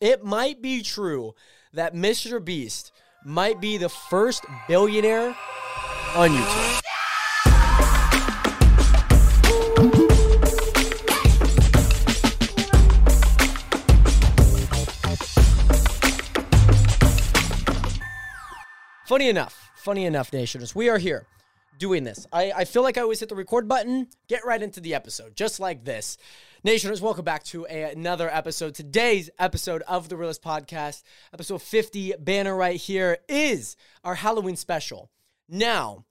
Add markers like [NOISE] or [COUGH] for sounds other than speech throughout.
it might be true that Mr. Beast might be the first billionaire on YouTube. Funny enough, funny enough, Nationers, we are here doing this. I, I feel like I always hit the record button, get right into the episode, just like this. Nationers, welcome back to a, another episode. Today's episode of the Realist Podcast, episode 50, banner right here, is our Halloween special. Now,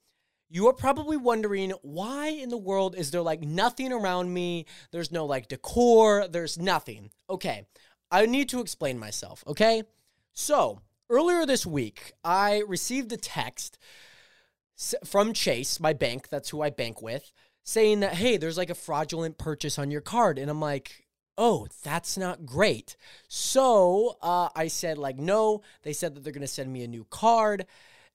you are probably wondering why in the world is there like nothing around me? There's no like decor, there's nothing. Okay, I need to explain myself, okay? So, earlier this week, I received a text from Chase, my bank, that's who I bank with, saying that, hey, there's like a fraudulent purchase on your card. And I'm like, oh, that's not great. So uh, I said, like, no. They said that they're going to send me a new card.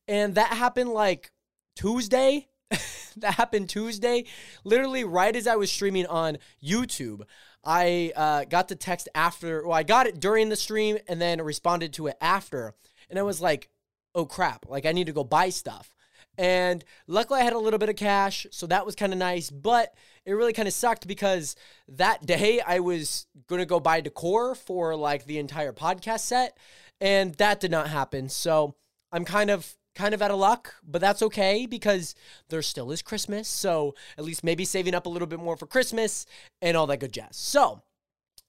And that happened like Tuesday. [LAUGHS] that happened Tuesday. Literally, right as I was streaming on YouTube, I uh, got the text after, well, I got it during the stream and then responded to it after. And I was like, oh crap, like I need to go buy stuff. And luckily, I had a little bit of cash, so that was kind of nice. But it really kind of sucked because that day I was gonna go buy decor for like the entire podcast set, and that did not happen. So I'm kind of kind of out of luck, but that's okay because there still is Christmas. So at least maybe saving up a little bit more for Christmas and all that good jazz. So,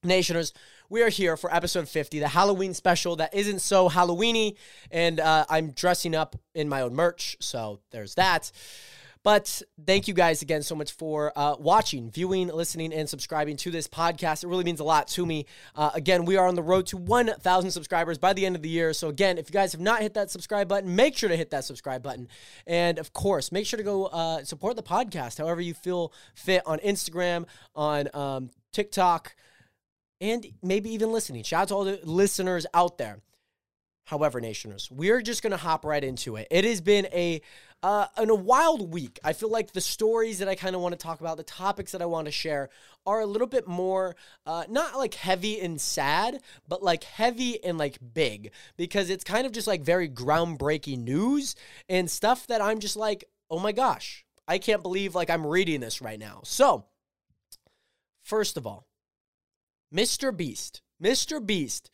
Nationers, we are here for episode 50, the Halloween special that isn't so Halloweeny, and uh, I'm dressing up in my own merch, so there's that. But thank you guys again so much for uh, watching, viewing, listening, and subscribing to this podcast. It really means a lot to me. Uh, again, we are on the road to 1,000 subscribers by the end of the year. So, again, if you guys have not hit that subscribe button, make sure to hit that subscribe button. And of course, make sure to go uh, support the podcast however you feel fit on Instagram, on um, TikTok and maybe even listening. Shout out to all the listeners out there. However, nationers, we're just gonna hop right into it. It has been a uh, in a wild week. I feel like the stories that I kind of want to talk about, the topics that I want to share, are a little bit more uh, not like heavy and sad, but like heavy and like big because it's kind of just like very groundbreaking news and stuff that I'm just like, oh my gosh, I can't believe like I'm reading this right now. So, first of all, Mr. Beast. Mr. Beast.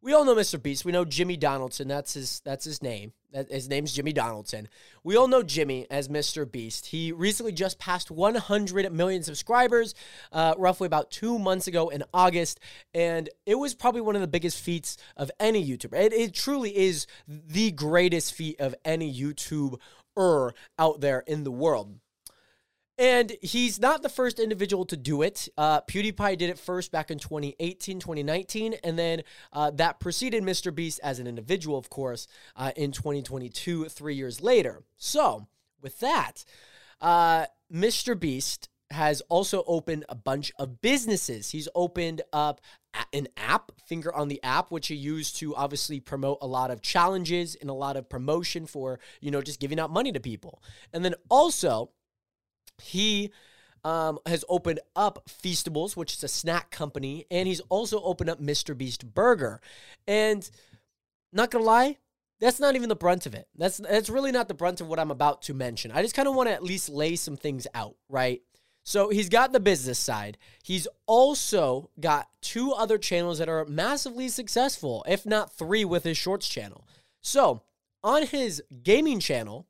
We all know Mr. Beast. We know Jimmy Donaldson. That's his that's his name. His name's Jimmy Donaldson. We all know Jimmy as Mr. Beast. He recently just passed 100 million subscribers, uh, roughly about two months ago in August, and it was probably one of the biggest feats of any YouTuber. It, it truly is the greatest feat of any YouTuber out there in the world. And he's not the first individual to do it. Uh, PewDiePie did it first back in 2018, 2019, and then uh, that preceded Mr. Beast as an individual, of course, uh, in 2022, three years later. So, with that, uh, Mr. Beast has also opened a bunch of businesses. He's opened up an app, Finger on the App, which he used to obviously promote a lot of challenges and a lot of promotion for, you know, just giving out money to people. And then also, he um, has opened up Feastables, which is a snack company, and he's also opened up Mr. Beast Burger. And not gonna lie, that's not even the brunt of it. That's that's really not the brunt of what I'm about to mention. I just kind of want to at least lay some things out, right? So he's got the business side. He's also got two other channels that are massively successful, if not three, with his shorts channel. So on his gaming channel,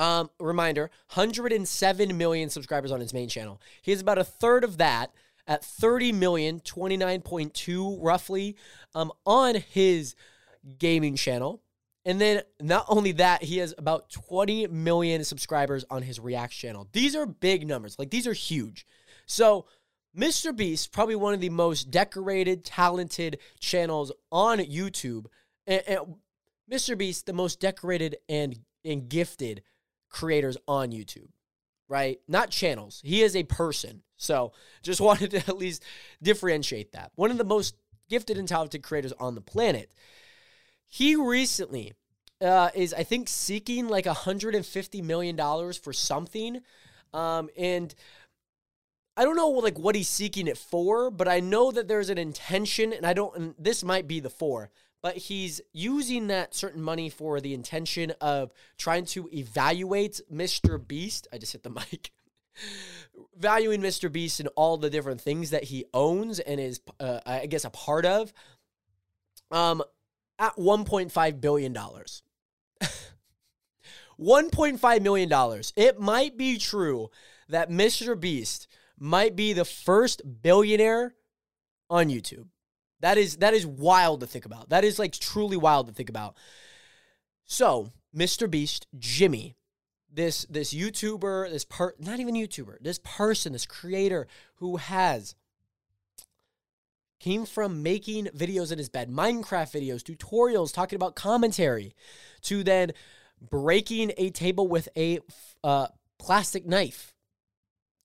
um, reminder 107 million subscribers on his main channel. He has about a third of that at 30 million, 29.2 roughly, um, on his gaming channel. And then not only that, he has about 20 million subscribers on his React channel. These are big numbers. Like these are huge. So Mr. Beast, probably one of the most decorated, talented channels on YouTube. And, and Mr. Beast, the most decorated and, and gifted creators on YouTube, right? Not channels. He is a person. So just [LAUGHS] wanted to at least differentiate that. One of the most gifted and talented creators on the planet. He recently uh, is, I think, seeking like $150 million for something. Um, and I don't know like what he's seeking it for, but I know that there's an intention, and I don't. And this might be the four, but he's using that certain money for the intention of trying to evaluate Mr. Beast. I just hit the [LAUGHS] mic. Valuing Mr. Beast and all the different things that he owns and is, uh, I guess, a part of. Um, at 1.5 billion dollars. [LAUGHS] 1.5 million dollars. It might be true that Mr. Beast might be the first billionaire on YouTube. That is that is wild to think about. That is like truly wild to think about. So, Mr. Beast, Jimmy, this this YouTuber, this part not even YouTuber, this person, this creator who has came from making videos in his bed, Minecraft videos, tutorials, talking about commentary, to then breaking a table with a uh, plastic knife,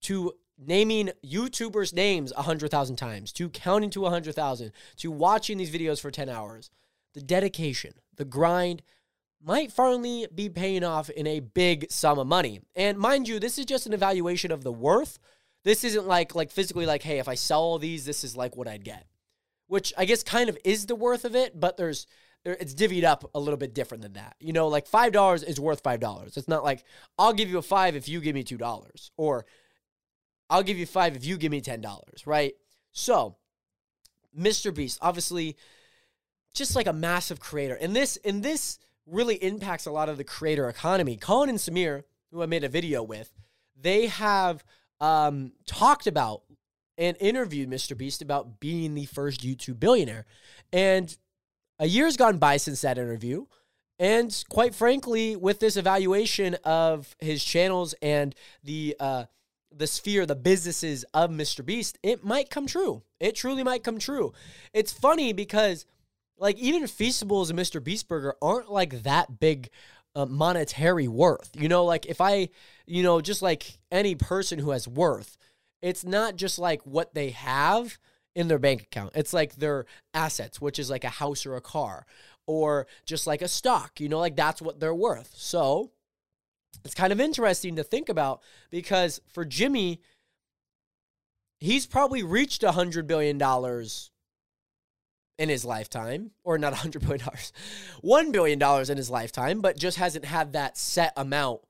to naming YouTubers' names a hundred thousand times, to counting to a hundred thousand, to watching these videos for ten hours. The dedication, the grind, might finally be paying off in a big sum of money. And mind you, this is just an evaluation of the worth. This isn't like like physically like, hey, if I sell all these, this is like what I'd get. Which I guess kind of is the worth of it, but there's it's divvied up a little bit different than that. You know, like five dollars is worth five dollars. It's not like I'll give you a five if you give me two dollars, or I'll give you five if you give me ten dollars, right? So, Mr. Beast, obviously, just like a massive creator, and this and this really impacts a lot of the creator economy. Colin and Samir, who I made a video with, they have um, talked about and interviewed Mr. Beast about being the first YouTube billionaire. And a year's gone by since that interview. And quite frankly, with this evaluation of his channels and the uh, the sphere, the businesses of Mr. Beast, it might come true. It truly might come true. It's funny because, like, even Feastables and Mr. Beast Burger aren't like that big uh, monetary worth. You know, like if I, you know, just like any person who has worth, it's not just like what they have in their bank account. It's like their assets, which is like a house or a car, or just like a stock. You know, like that's what they're worth. So it's kind of interesting to think about because for Jimmy, he's probably reached a hundred billion dollars in his lifetime, or not a hundred billion dollars, one billion dollars in his lifetime, but just hasn't had that set amount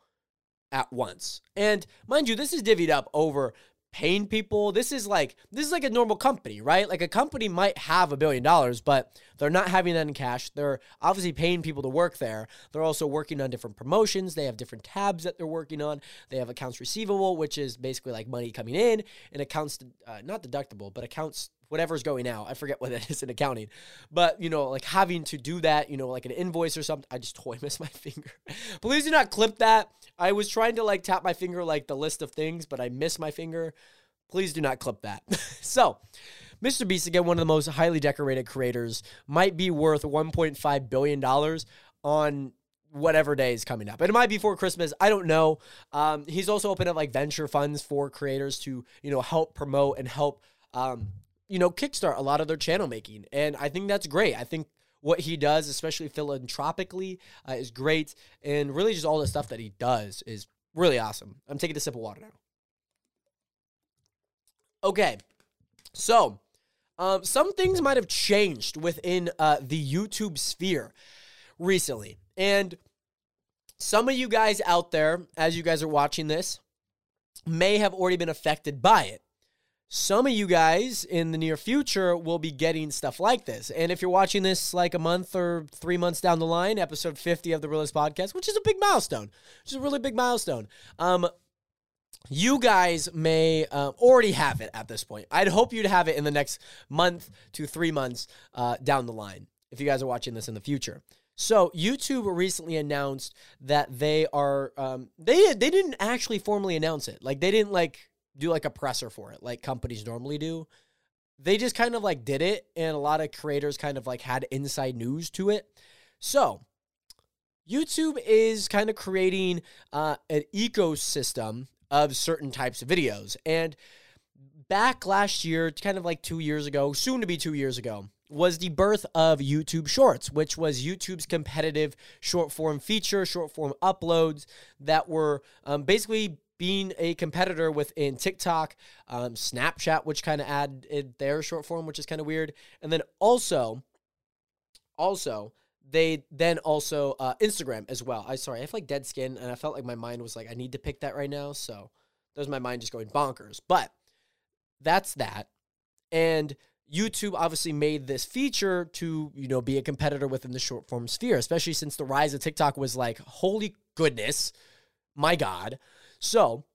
at once. And mind you, this is divvied up over paying people. This is like this is like a normal company, right? Like a company might have a billion dollars, but they're not having that in cash. They're obviously paying people to work there. They're also working on different promotions. They have different tabs that they're working on. They have accounts receivable, which is basically like money coming in, and accounts uh, not deductible, but accounts whatever's going out. I forget what [LAUGHS] that is in accounting. But, you know, like having to do that, you know, like an invoice or something. I just [LAUGHS] totally missed my finger. [LAUGHS] Please do not clip that. I was trying to like tap my finger like the list of things, but I missed my finger. Please do not clip that. so, Mr. Beast, again, one of the most highly decorated creators, might be worth $1.5 billion on whatever day is coming up. And it might be for Christmas. I don't know. Um, he's also opened up like venture funds for creators to, you know, help promote and help um, you know, kickstart a lot of their channel making. And I think that's great. I think what he does, especially philanthropically, uh, is great. And really, just all the stuff that he does is really awesome. I'm taking a sip of water now. Okay. So, um, some things might have changed within uh, the YouTube sphere recently. And some of you guys out there, as you guys are watching this, may have already been affected by it some of you guys in the near future will be getting stuff like this. And if you're watching this like a month or three months down the line, episode 50 of the Realist Podcast, which is a big milestone, which is a really big milestone, um, you guys may uh, already have it at this point. I'd hope you'd have it in the next month to three months uh, down the line if you guys are watching this in the future. So YouTube recently announced that they are um, they they didn't actually formally announce it. Like they didn't like do like a presser for it, like companies normally do. They just kind of like did it, and a lot of creators kind of like had inside news to it. So, YouTube is kind of creating uh, an ecosystem of certain types of videos. And back last year, kind of like two years ago, soon to be two years ago, was the birth of YouTube Shorts, which was YouTube's competitive short form feature, short form uploads that were um, basically being a competitor within TikTok, um, Snapchat, which kind of added their short form, which is kind of weird, and then also, also they then also uh, Instagram as well. I sorry, I have like dead skin, and I felt like my mind was like, I need to pick that right now, so there's my mind just going bonkers. But that's that, and YouTube obviously made this feature to, you know, be a competitor within the short form sphere, especially since the rise of TikTok was like, holy goodness, my God. So,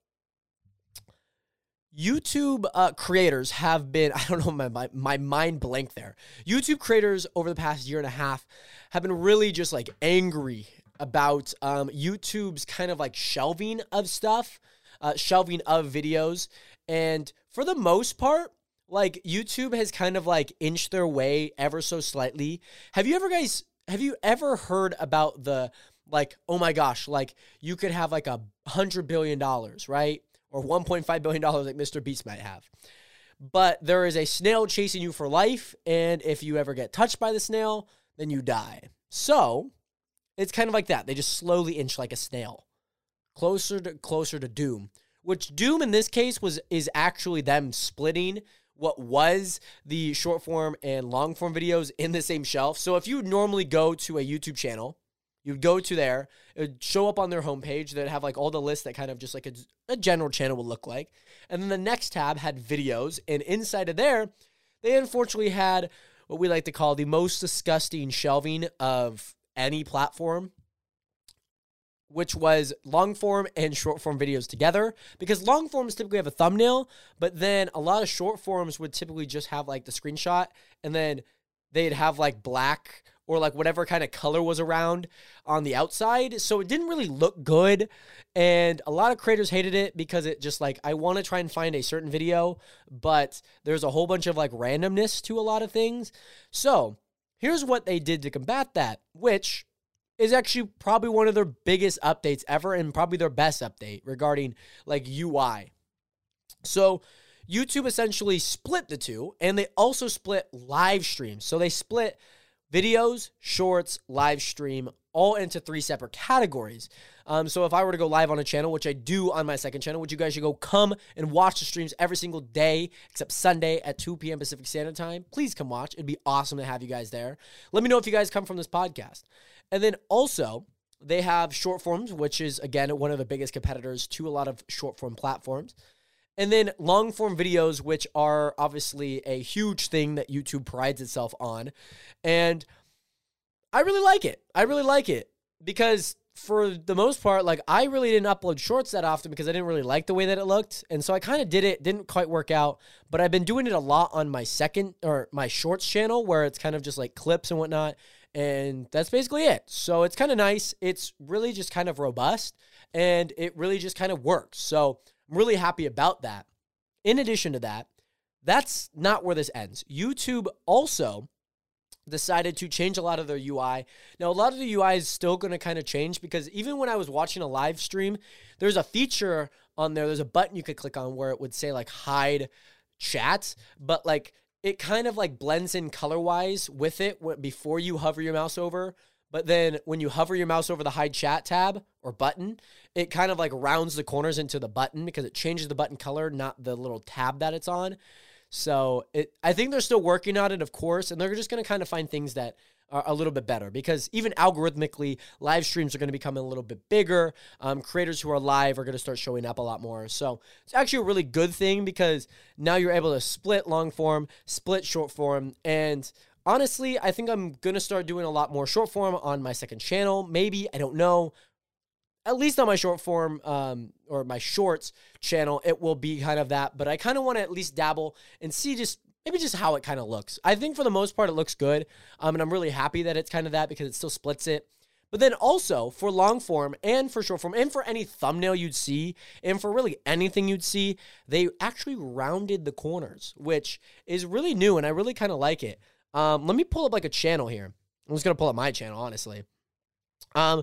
YouTube uh, creators have been, [LAUGHS] I don't know, my, my, my mind blank there. YouTube creators over the past year and a half have been really just like angry about um, YouTube's kind of like shelving of stuff, uh, shelving of videos. And for the most part, like YouTube has kind of like inched their way ever so slightly. Have you ever guys have you ever heard about the like oh my gosh, like you could have like a 100 billion dollars, right? Or 1.5 billion dollars like Mr. Beast might have. But there is a snail chasing you for life and if you ever get touched by the snail, then you die. So, it's kind of like that. They just slowly inch like a snail. Closer to closer to doom. Which doom in this case was is actually them splitting what was the short form and long form videos in the same shelf. So if you normally go to a YouTube channel, you'd go to there, it would show up on their homepage that have like all the lists that kind of just like a, a general channel would look like. And then the next tab had videos, and inside of there, they unfortunately had what we like to call the most disgusting shelving of any platform which was long form and short form videos together because long forms typically have a thumbnail, but then a lot of short forms would typically just have like the screenshot and then they'd have like black or like whatever kind of color was around on the outside. So it didn't really look good. And a lot of creators hated it because it just like, I want to try and find a certain video, but there's a whole bunch of like randomness to a lot of things. So here's what they did to combat that, which is actually probably one of their biggest updates ever and probably their best update regarding like UI. So, YouTube essentially split the two and they also split live streams. So, they split videos, shorts, live stream all into three separate categories. Um, so if I were to go live on a channel, which I do on my second channel, which you guys should go come and watch the streams every single day except Sunday at 2 p.m. Pacific Standard Time, please come watch. It'd be awesome to have you guys there. Let me know if you guys come from this podcast. And then also, they have short forms, which is, again, one of the biggest competitors to a lot of short form platforms. And then long form videos, which are obviously a huge thing that YouTube prides itself on. And I really like it. I really like it because for the most part, like I really didn't upload shorts that often because I didn't really like the way that it looked. And so I kind of did it, didn't quite work out, but I've been doing it a lot on my second or my shorts channel where it's kind of just like clips and whatnot. And that's basically it. So it's kind of nice. It's really just kind of robust and it really just kind of works. So I'm really happy about that. In addition to that, that's not where this ends. YouTube also decided to change a lot of their UI. Now, a lot of the UI is still going to kind of change because even when I was watching a live stream, there's a feature on there, there's a button you could click on where it would say like hide chat, but like it kind of like blends in color wise with it before you hover your mouse over. But then when you hover your mouse over the hide chat tab or button, it kind of like rounds the corners into the button because it changes the button color, not the little tab that it's on. So it, I think they're still working on it, of course, and they're just going to kind of find things that are a little bit better because even algorithmically, live streams are going to become a little bit bigger. Um, creators who are live are going to start showing up a lot more. So it's actually a really good thing because now you're able to split long form, split short form, and honestly, I think I'm going to start doing a lot more short form on my second channel. Maybe, I don't know at least on my short form um, or my shorts channel, it will be kind of that. But I kind of want to at least dabble and see just maybe just how it kind of looks. I think for the most part, it looks good. Um, and I'm really happy that it's kind of that because it still splits it. But then also for long form and for short form and for any thumbnail you'd see and for really anything you'd see, they actually rounded the corners, which is really new and I really kind of like it. Um, let me pull up like a channel here. I'm just gonna pull up my channel, honestly. Um,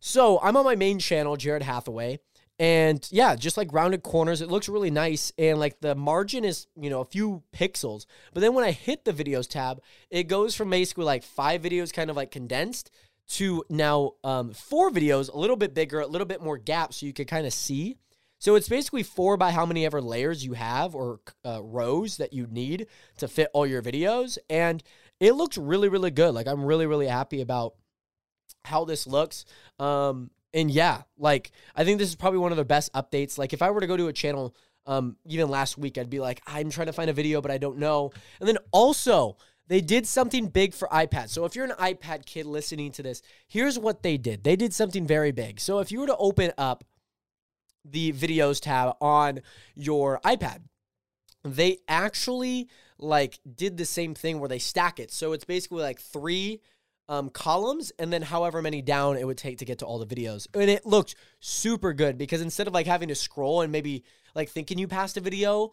so I'm on my main channel, Jared Hathaway. And yeah, just like rounded corners, it looks really nice. And like the margin is, you know, a few pixels. But then when I hit the videos tab, it goes from basically like five videos kind of like condensed to now um, four videos, a little bit bigger, a little bit more gap so you can kind of see. So it's basically four by how many ever layers you have or uh, rows that you need to fit all your videos. And it looks really, really good. Like I'm really, really happy about how this looks. Um, and yeah, like I think this is probably one of the best updates. Like if I were to go to a channel, um, even last week, I'd be like, I'm trying to find a video, but I don't know. And then also, they did something big for iPad. So if you're an iPad kid listening to this, here's what they did. They did something very big. So if you were to open up the videos tab on your iPad, they actually like did the same thing where they stack it. So it's basically like three um, columns and then however many down it would take to get to all the videos. And it looked super good because instead of like having to scroll and maybe like thinking you passed a video,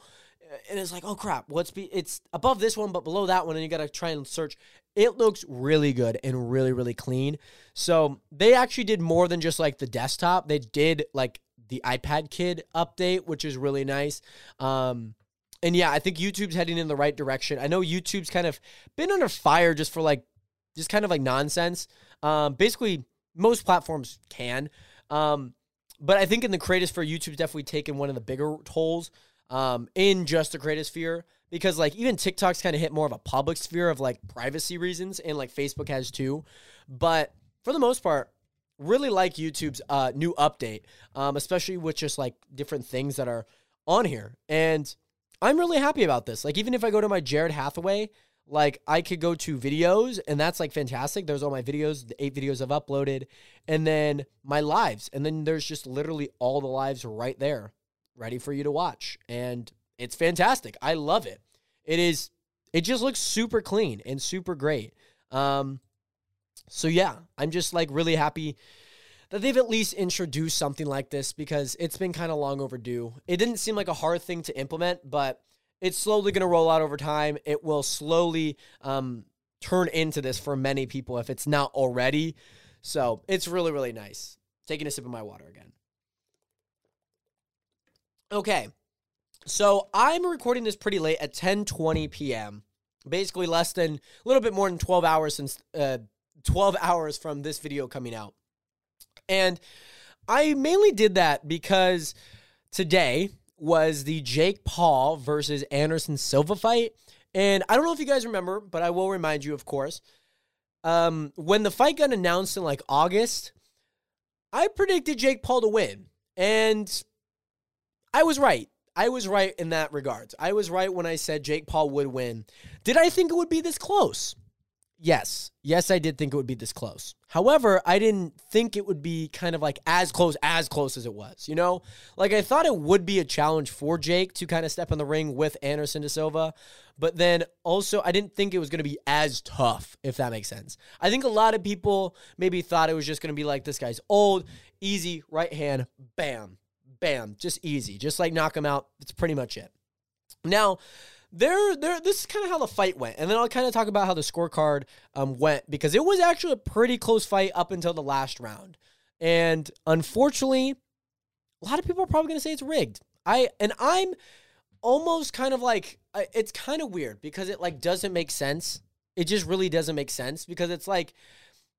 and it's like, oh crap, what's be it's above this one but below that one, and you gotta try and search. It looks really good and really, really clean. So they actually did more than just like the desktop. They did like the iPad Kid update, which is really nice. Um, and yeah, I think YouTube's heading in the right direction. I know YouTube's kind of been under fire just for like, just kind of like nonsense. Um, basically, most platforms can. Um, but I think in the creators for YouTube's definitely taken one of the bigger tolls um, in just the creator sphere because like even TikTok's kind of hit more of a public sphere of like privacy reasons, and like Facebook has too. But for the most part, really like YouTube's uh, new update, um, especially with just like different things that are on here. And I'm really happy about this. Like, even if I go to my Jared Hathaway, like I could go to videos, and that's like fantastic. There's all my videos, the eight videos I've uploaded, and then my lives. And then there's just literally all the lives right there, ready for you to watch. And it's fantastic. I love it. It is, it just looks super clean and super great. Um, so yeah, I'm just like really happy that they've at least introduced something like this because it's been kind of long overdue. It didn't seem like a hard thing to implement, but it's slowly going to roll out over time. It will slowly um, turn into this for many people if it's not already. So it's really, really nice. Taking a sip of my water again. Okay. So I'm recording this pretty late at 10:20 p.m. Basically less than a little bit more than 12 hours since uh, 12 hours from this video coming out. And I mainly did that because today was the Jake Paul versus Anderson Silva fight. And I don't know if you guys remember, but I will remind you, of course. Um, when the fight got announced in like August, I predicted Jake Paul to win. And I was right. I was right in that regards. I was right when I said Jake Paul would win. Did I think it would be this close? Yes. Yes, I did think it would be this close. However, I didn't think it would be kind of like as close, as close as it was, you know? Like, I thought it would be a challenge for Jake to kind of step in the ring with Anderson de Silva. But then also, I didn't think it was going to be as tough, if that makes sense. I think a lot of people maybe thought it was just going to be like this guy's old, easy, right hand, bam, bam, just easy. Just like knock him out. That's pretty much it. Now, there, there. This is kind of how the fight went, and then I'll kind of talk about how the scorecard um, went because it was actually a pretty close fight up until the last round, and unfortunately, a lot of people are probably going to say it's rigged. I and I'm almost kind of like it's kind of weird because it like doesn't make sense. It just really doesn't make sense because it's like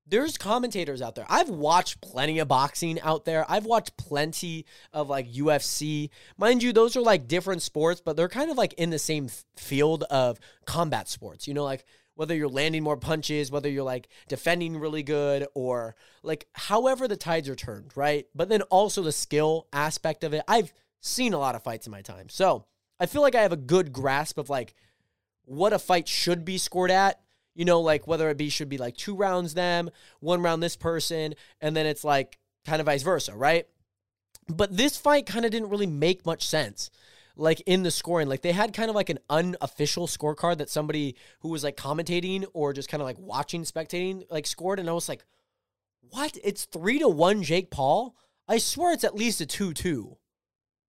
there's commentators out there. I've watched plenty of boxing out there. I've watched plenty of like UFC. Mind you, those are like different sports, but they're kind of like in the same field of combat sports. You know, like whether you're landing more punches, whether you're like defending really good, or like however the tides are turned, right? But then also the skill aspect of it. I've seen a lot of fights in my time. So I feel like I have a good grasp of like what a fight should be scored at you know, like whether it be should be like two rounds them, one round this person, and then it's like kind of vice versa, right? But this fight kind of didn't really make much sense. Like in the scoring, like they had kind of like an unofficial scorecard that somebody who was like commentating or just kind of like watching, spectating, like scored. And I was like, what? It's three to one Jake Paul? I swear it's at least a 2 2.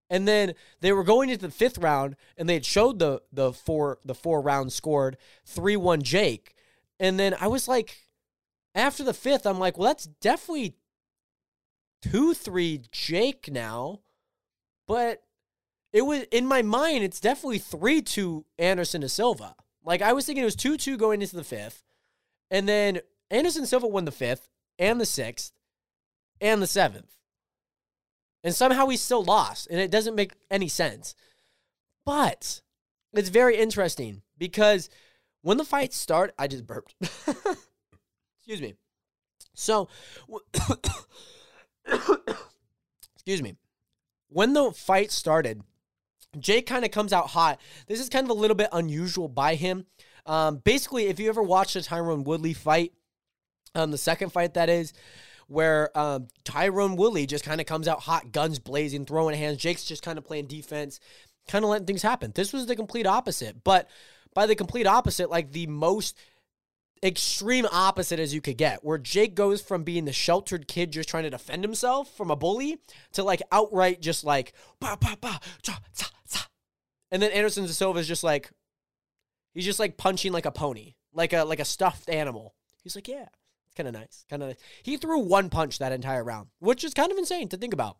And then they were going into the fifth round and they had showed the the four the four rounds scored 3-1 Jake. And then I was like, after the fifth, I'm like, well, that's definitely 2 3 Jake now. But it was in my mind, it's definitely 3 2 Anderson da Silva. Like I was thinking it was 2 2 going into the fifth. And then Anderson Silva won the fifth and the sixth and the seventh. And somehow he still lost, and it doesn't make any sense. But it's very interesting because when the fights start, I just burped. [LAUGHS] Excuse me. So, [COUGHS] excuse me. When the fight started, Jake kind of comes out hot. This is kind of a little bit unusual by him. Um, basically, if you ever watched the Tyron Woodley fight, um, the second fight that is, where um, Tyron Woodley just kind of comes out hot, guns blazing, throwing hands. Jake's just kind of playing defense, kind of letting things happen. This was the complete opposite. But by the complete opposite, like the most extreme opposite as you could get, where Jake goes from being the sheltered kid just trying to defend himself from a bully to like outright just like, bah, bah, bah, cha, cha, cha. and then Anderson Silva is just like, he's just like punching like a pony, like a like a stuffed animal. He's like, yeah, it's kind of nice, kind of. Nice. He threw one punch that entire round, which is kind of insane to think about.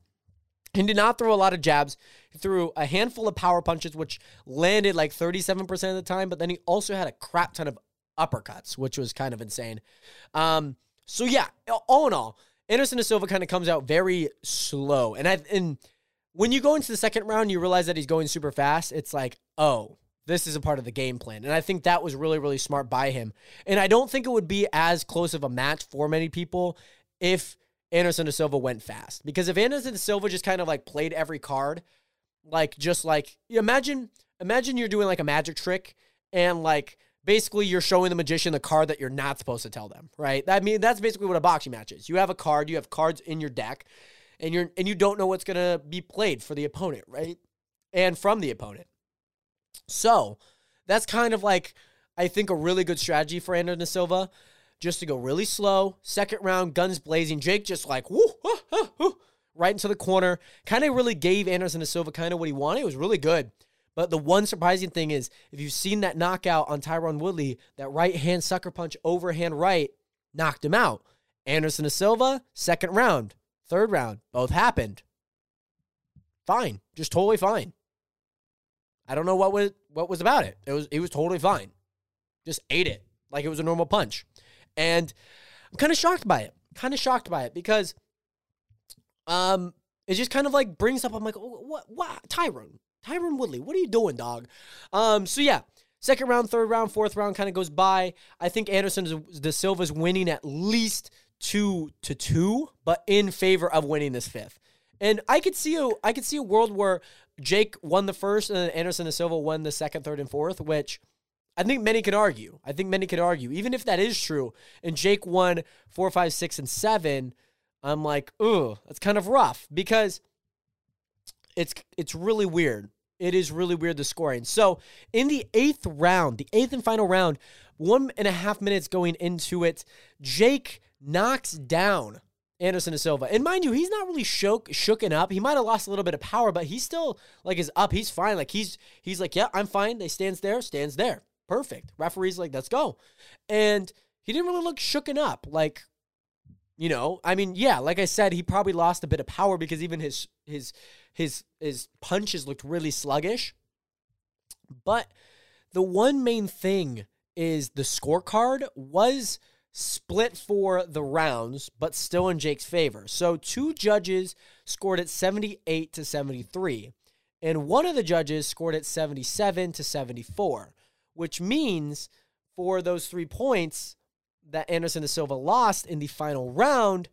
He did not throw a lot of jabs. He threw a handful of power punches, which landed like 37% of the time, but then he also had a crap ton of uppercuts, which was kind of insane. Um, so yeah, all in all, Anderson Silva kind of comes out very slow. And I and when you go into the second round, you realize that he's going super fast. It's like, oh, this is a part of the game plan. And I think that was really, really smart by him. And I don't think it would be as close of a match for many people if Anderson De Silva went fast. Because if Anderson De Silva just kind of like played every card, like just like imagine imagine you're doing like a magic trick and like basically you're showing the magician the card that you're not supposed to tell them, right? I mean, that's basically what a boxing match is. You have a card, you have cards in your deck, and you're and you don't know what's gonna be played for the opponent, right? And from the opponent. So that's kind of like I think a really good strategy for Anderson Silva, just to go really slow. Second round, guns blazing. Jake just like right into the corner. Kind of really gave Anderson Silva kind of what he wanted. It was really good. But the one surprising thing is, if you've seen that knockout on Tyron Woodley, that right hand sucker punch overhand right knocked him out. Anderson da Silva, second round, third round, both happened. Fine, just totally fine. I don't know what was what was about it. It was it was totally fine. Just ate it like it was a normal punch. And I'm kind of shocked by it. Kind of shocked by it because um it just kind of like brings up I'm like, oh, what what Tyrone? Tyron Woodley, what are you doing, dog? Um, so yeah, second round, third round, fourth round kind of goes by. I think Anderson da Silva's winning at least two to two, but in favor of winning this fifth. And I could see a I could see a world where Jake won the first and then Anderson da Silva won the second, third, and fourth, which I think many can argue. I think many can argue. Even if that is true, and Jake won four, five, six, and seven, I'm like, ooh, that's kind of rough because it's it's really weird it is really weird the scoring. So in the eighth round, the eighth and final round, one and a half minutes going into it, Jake knocks down Anderson Silva. And mind you, he's not really shook shooken up. He might have lost a little bit of power, but he's still like is up. He's fine. Like he's he's like, yeah, I'm fine. They stands there, stands there. Perfect. Referee's like, let's go. And he didn't really look shooken up. Like, you know, I mean, yeah, like I said, he probably lost a bit of power because even his his his his punches looked really sluggish. But the one main thing is the scorecard was split for the rounds, but still in Jake's favor. So two judges scored at 78 to 73, and one of the judges scored at 77 to 74, which means for those three points that Anderson da Silva lost in the final round,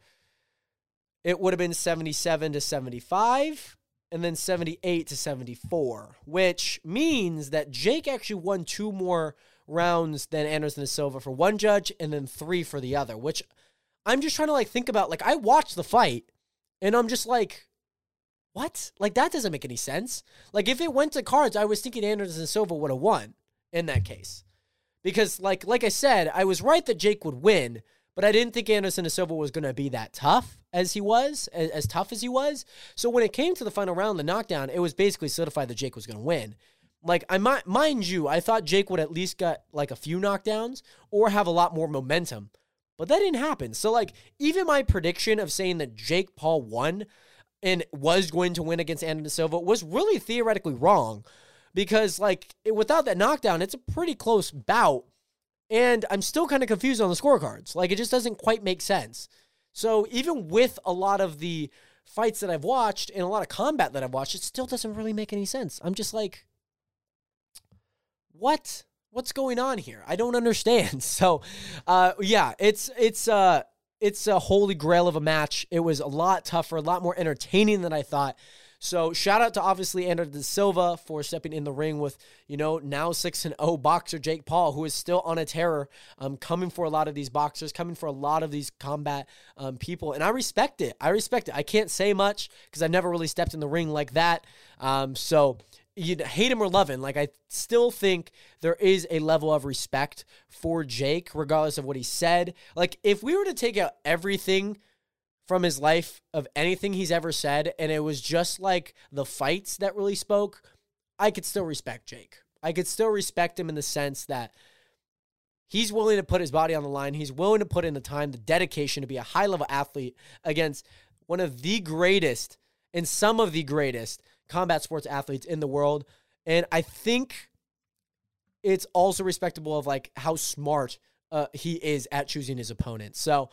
it would have been 77 to 75 and then 78 to 74, which means that Jake actually won two more rounds than Anderson Silva for one judge and then three for the other, which I'm just trying to like think about. Like, I watched the fight and I'm just like, what? Like, that doesn't make any sense. Like, if it went to cards, I was thinking Anderson Silva would have won in that case. Because, like, like I said, I was right that Jake would win, but I didn't think Anderson Silva was going to be that tough as he was, as, as, tough as he was. So when it came to the final round, the knockdown, it was basically certified that Jake was going to win. Like I might mind you, I thought Jake would at least get like a few knockdowns or have a lot more momentum, but that didn't happen. So like even my prediction of saying that Jake Paul won and was going to win against Anderson Silva was really theoretically wrong because like it, without that knockdown, it's a pretty close bout. And I'm still kind of confused on the scorecards. Like it just doesn't quite make sense. So even with a lot of the fights that I've watched and a lot of combat that I've watched, it still doesn't really make any sense. I'm just like, what? What's going on here? I don't understand. [LAUGHS] So, uh, yeah, it's it's uh it's a holy grail of a match. It was a lot tougher, a lot more entertaining than I thought. So shout out to obviously Anderson Silva for stepping in the ring with, you know, now 6 and 0 boxer Jake Paul, who is still on a terror, um, coming for a lot of these boxers, coming for a lot of these combat um, people. And I respect it. I respect it. I can't say much because I've never really stepped in the ring like that. Um, so you hate him or love him, like I still think there is a level of respect for Jake, regardless of what he said. Like if we were to take out everything from his life of anything he's ever said, and it was just like the fights that really spoke, I could still respect Jake. I could still respect him in the sense that he's willing to put his body on the line. He's willing to put in the time, the dedication to be a high level athlete against one of the greatest and some of the greatest combat sports athletes in the world. And I think it's also respectable of like how smart uh, he is at choosing his opponents. So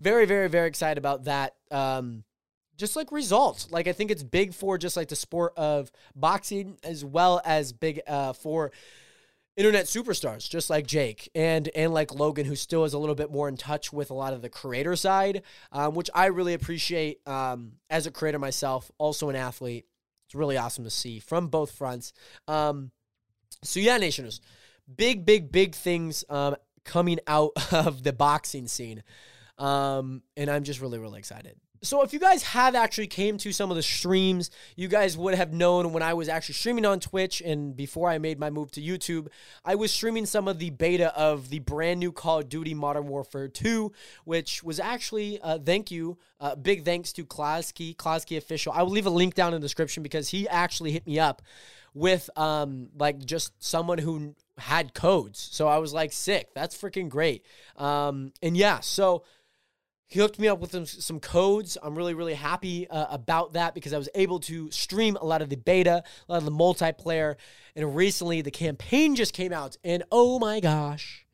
very, very, very excited about that. Um, just like results. Like I think it's big for just like the sport of boxing as well as big uh, for internet superstars, just like Jake and and like Logan, who still is a little bit more in touch with a lot of the creator side, um, which I really appreciate um, as a creator myself, also an athlete. It's really awesome to see from both fronts. Um, so yeah, Nationers, big, big, big things um, coming out [LAUGHS] of the boxing scene. Um, and I'm just really, really excited. So if you guys have actually came to some of the streams, you guys would have known when I was actually streaming on Twitch and before I made my move to YouTube, I was streaming some of the beta of the brand new Call of Duty Modern Warfare 2, which was actually uh, thank you, uh, big thanks to Klasky, Klasky official. I will leave a link down in the description because he actually hit me up with um like just someone who had codes. So I was like sick. That's freaking great. Um and yeah, so he hooked me up with some, some codes. I'm really, really happy uh, about that because I was able to stream a lot of the beta, a lot of the multiplayer. And recently, the campaign just came out. And oh my gosh,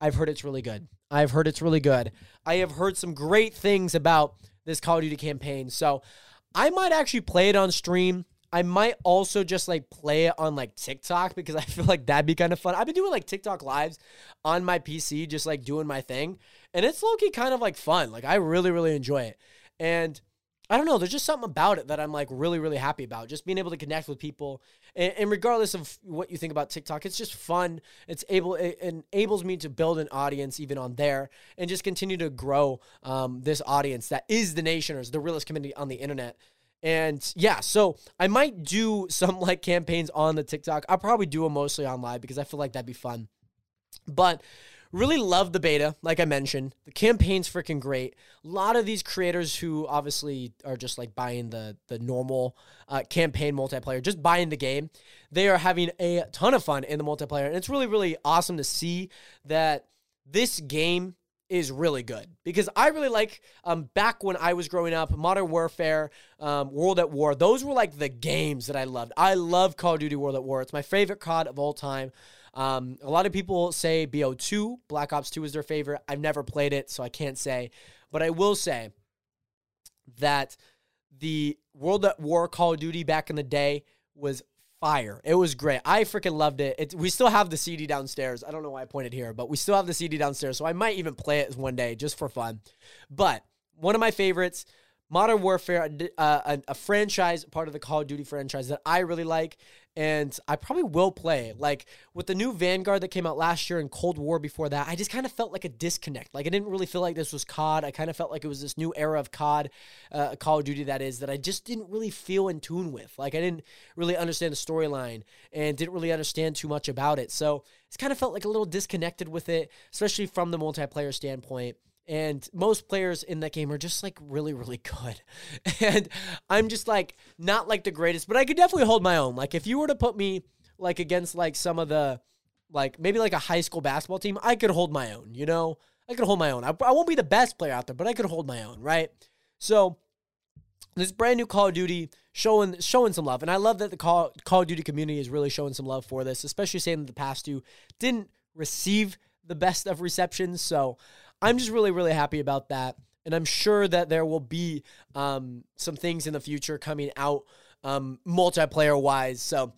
I've heard it's really good. I've heard it's really good. I have heard some great things about this Call of Duty campaign. So I might actually play it on stream. I might also just like play it on like TikTok because I feel like that'd be kind of fun. I've been doing like TikTok lives on my PC, just like doing my thing. And it's low key kind of like fun. Like I really, really enjoy it. And I don't know, there's just something about it that I'm like really, really happy about. Just being able to connect with people. And, and regardless of what you think about TikTok, it's just fun. It's able, it enables me to build an audience even on there and just continue to grow um, this audience that is the nation nationers, the realist community on the internet. And yeah, so I might do [LAUGHS] some like campaigns on the TikTok. I'll probably do them mostly on live because I feel like that'd be fun. But really love the beta, like I mentioned. The campaign's freaking great. A lot of these creators who obviously are just like buying the the normal uh, campaign multiplayer, just buying the game, they are having a ton of fun in the multiplayer, and it's really really awesome to see that this game is really good because I really like um back when I was growing up, Modern Warfare, um, World at War. Those were like the games that I loved. I love Call of Duty World at War. It's my favorite COD of all time. Um, a lot of people say BO2, Black Ops 2 is their favorite. I've never played it, so I can't say. But I will say that the World at War Call of Duty back in the day was fire. It was great. I freaking loved it. it. We still have the CD downstairs. I don't know why I pointed here, but we still have the CD downstairs. So I might even play it one day just for fun. But one of my favorites, Modern Warfare, uh, a, a, franchise, part of the Call of Duty franchise that I really like, and I probably will play. Like with the new Vanguard that came out last year and Cold War before that, I just kind of felt like a disconnect. Like I didn't really feel like this was COD. I kind of felt like it was this new era of COD, uh, Call of Duty that is, that I just didn't really feel in tune with. Like I didn't really understand the storyline and didn't really understand too much about it. So it's kind of felt like a little disconnected with it, especially from the multiplayer standpoint. And most players in that game are just like really, really good. [LAUGHS] And I'm just like not like the greatest, but I could definitely hold my own. Like if you were to put me like against like some of the like maybe like a high school basketball team, I could hold my own, you know? I could hold my own. I, I won't be the best player out there, but I could hold my own, right? So this brand new Call of Duty showing showing some love, and I love that the Call Call of Duty community is really showing some love for this, especially saying that the past two didn't receive the best of receptions. So I'm just really, really happy about that. and I'm sure that there will be um, some things in the future coming out um, multiplayer wise. So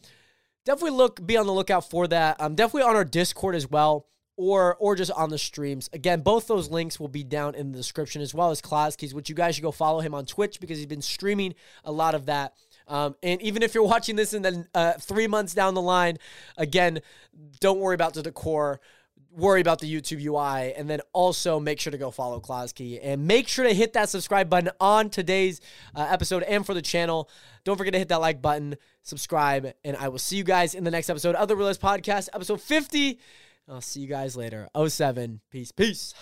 definitely look be on the lookout for that. Um, definitely on our Discord as well. Or, or just on the streams. Again, both those links will be down in the description as well as Klazkeys, which you guys should go follow him on Twitch because he's been streaming a lot of that. Um, and even if you're [LAUGHS] watching this in the uh, three months down the line, again, don't worry about the decor worry about the YouTube UI, and then also make sure to go follow Klazkey and make sure to hit that subscribe button on today's uh, episode and for the channel. Don't forget to hit that like button, subscribe, and I will see you guys in the next episode of the Realist Podcast, episode 50. I'll see you guys later. 07. Peace. Peace.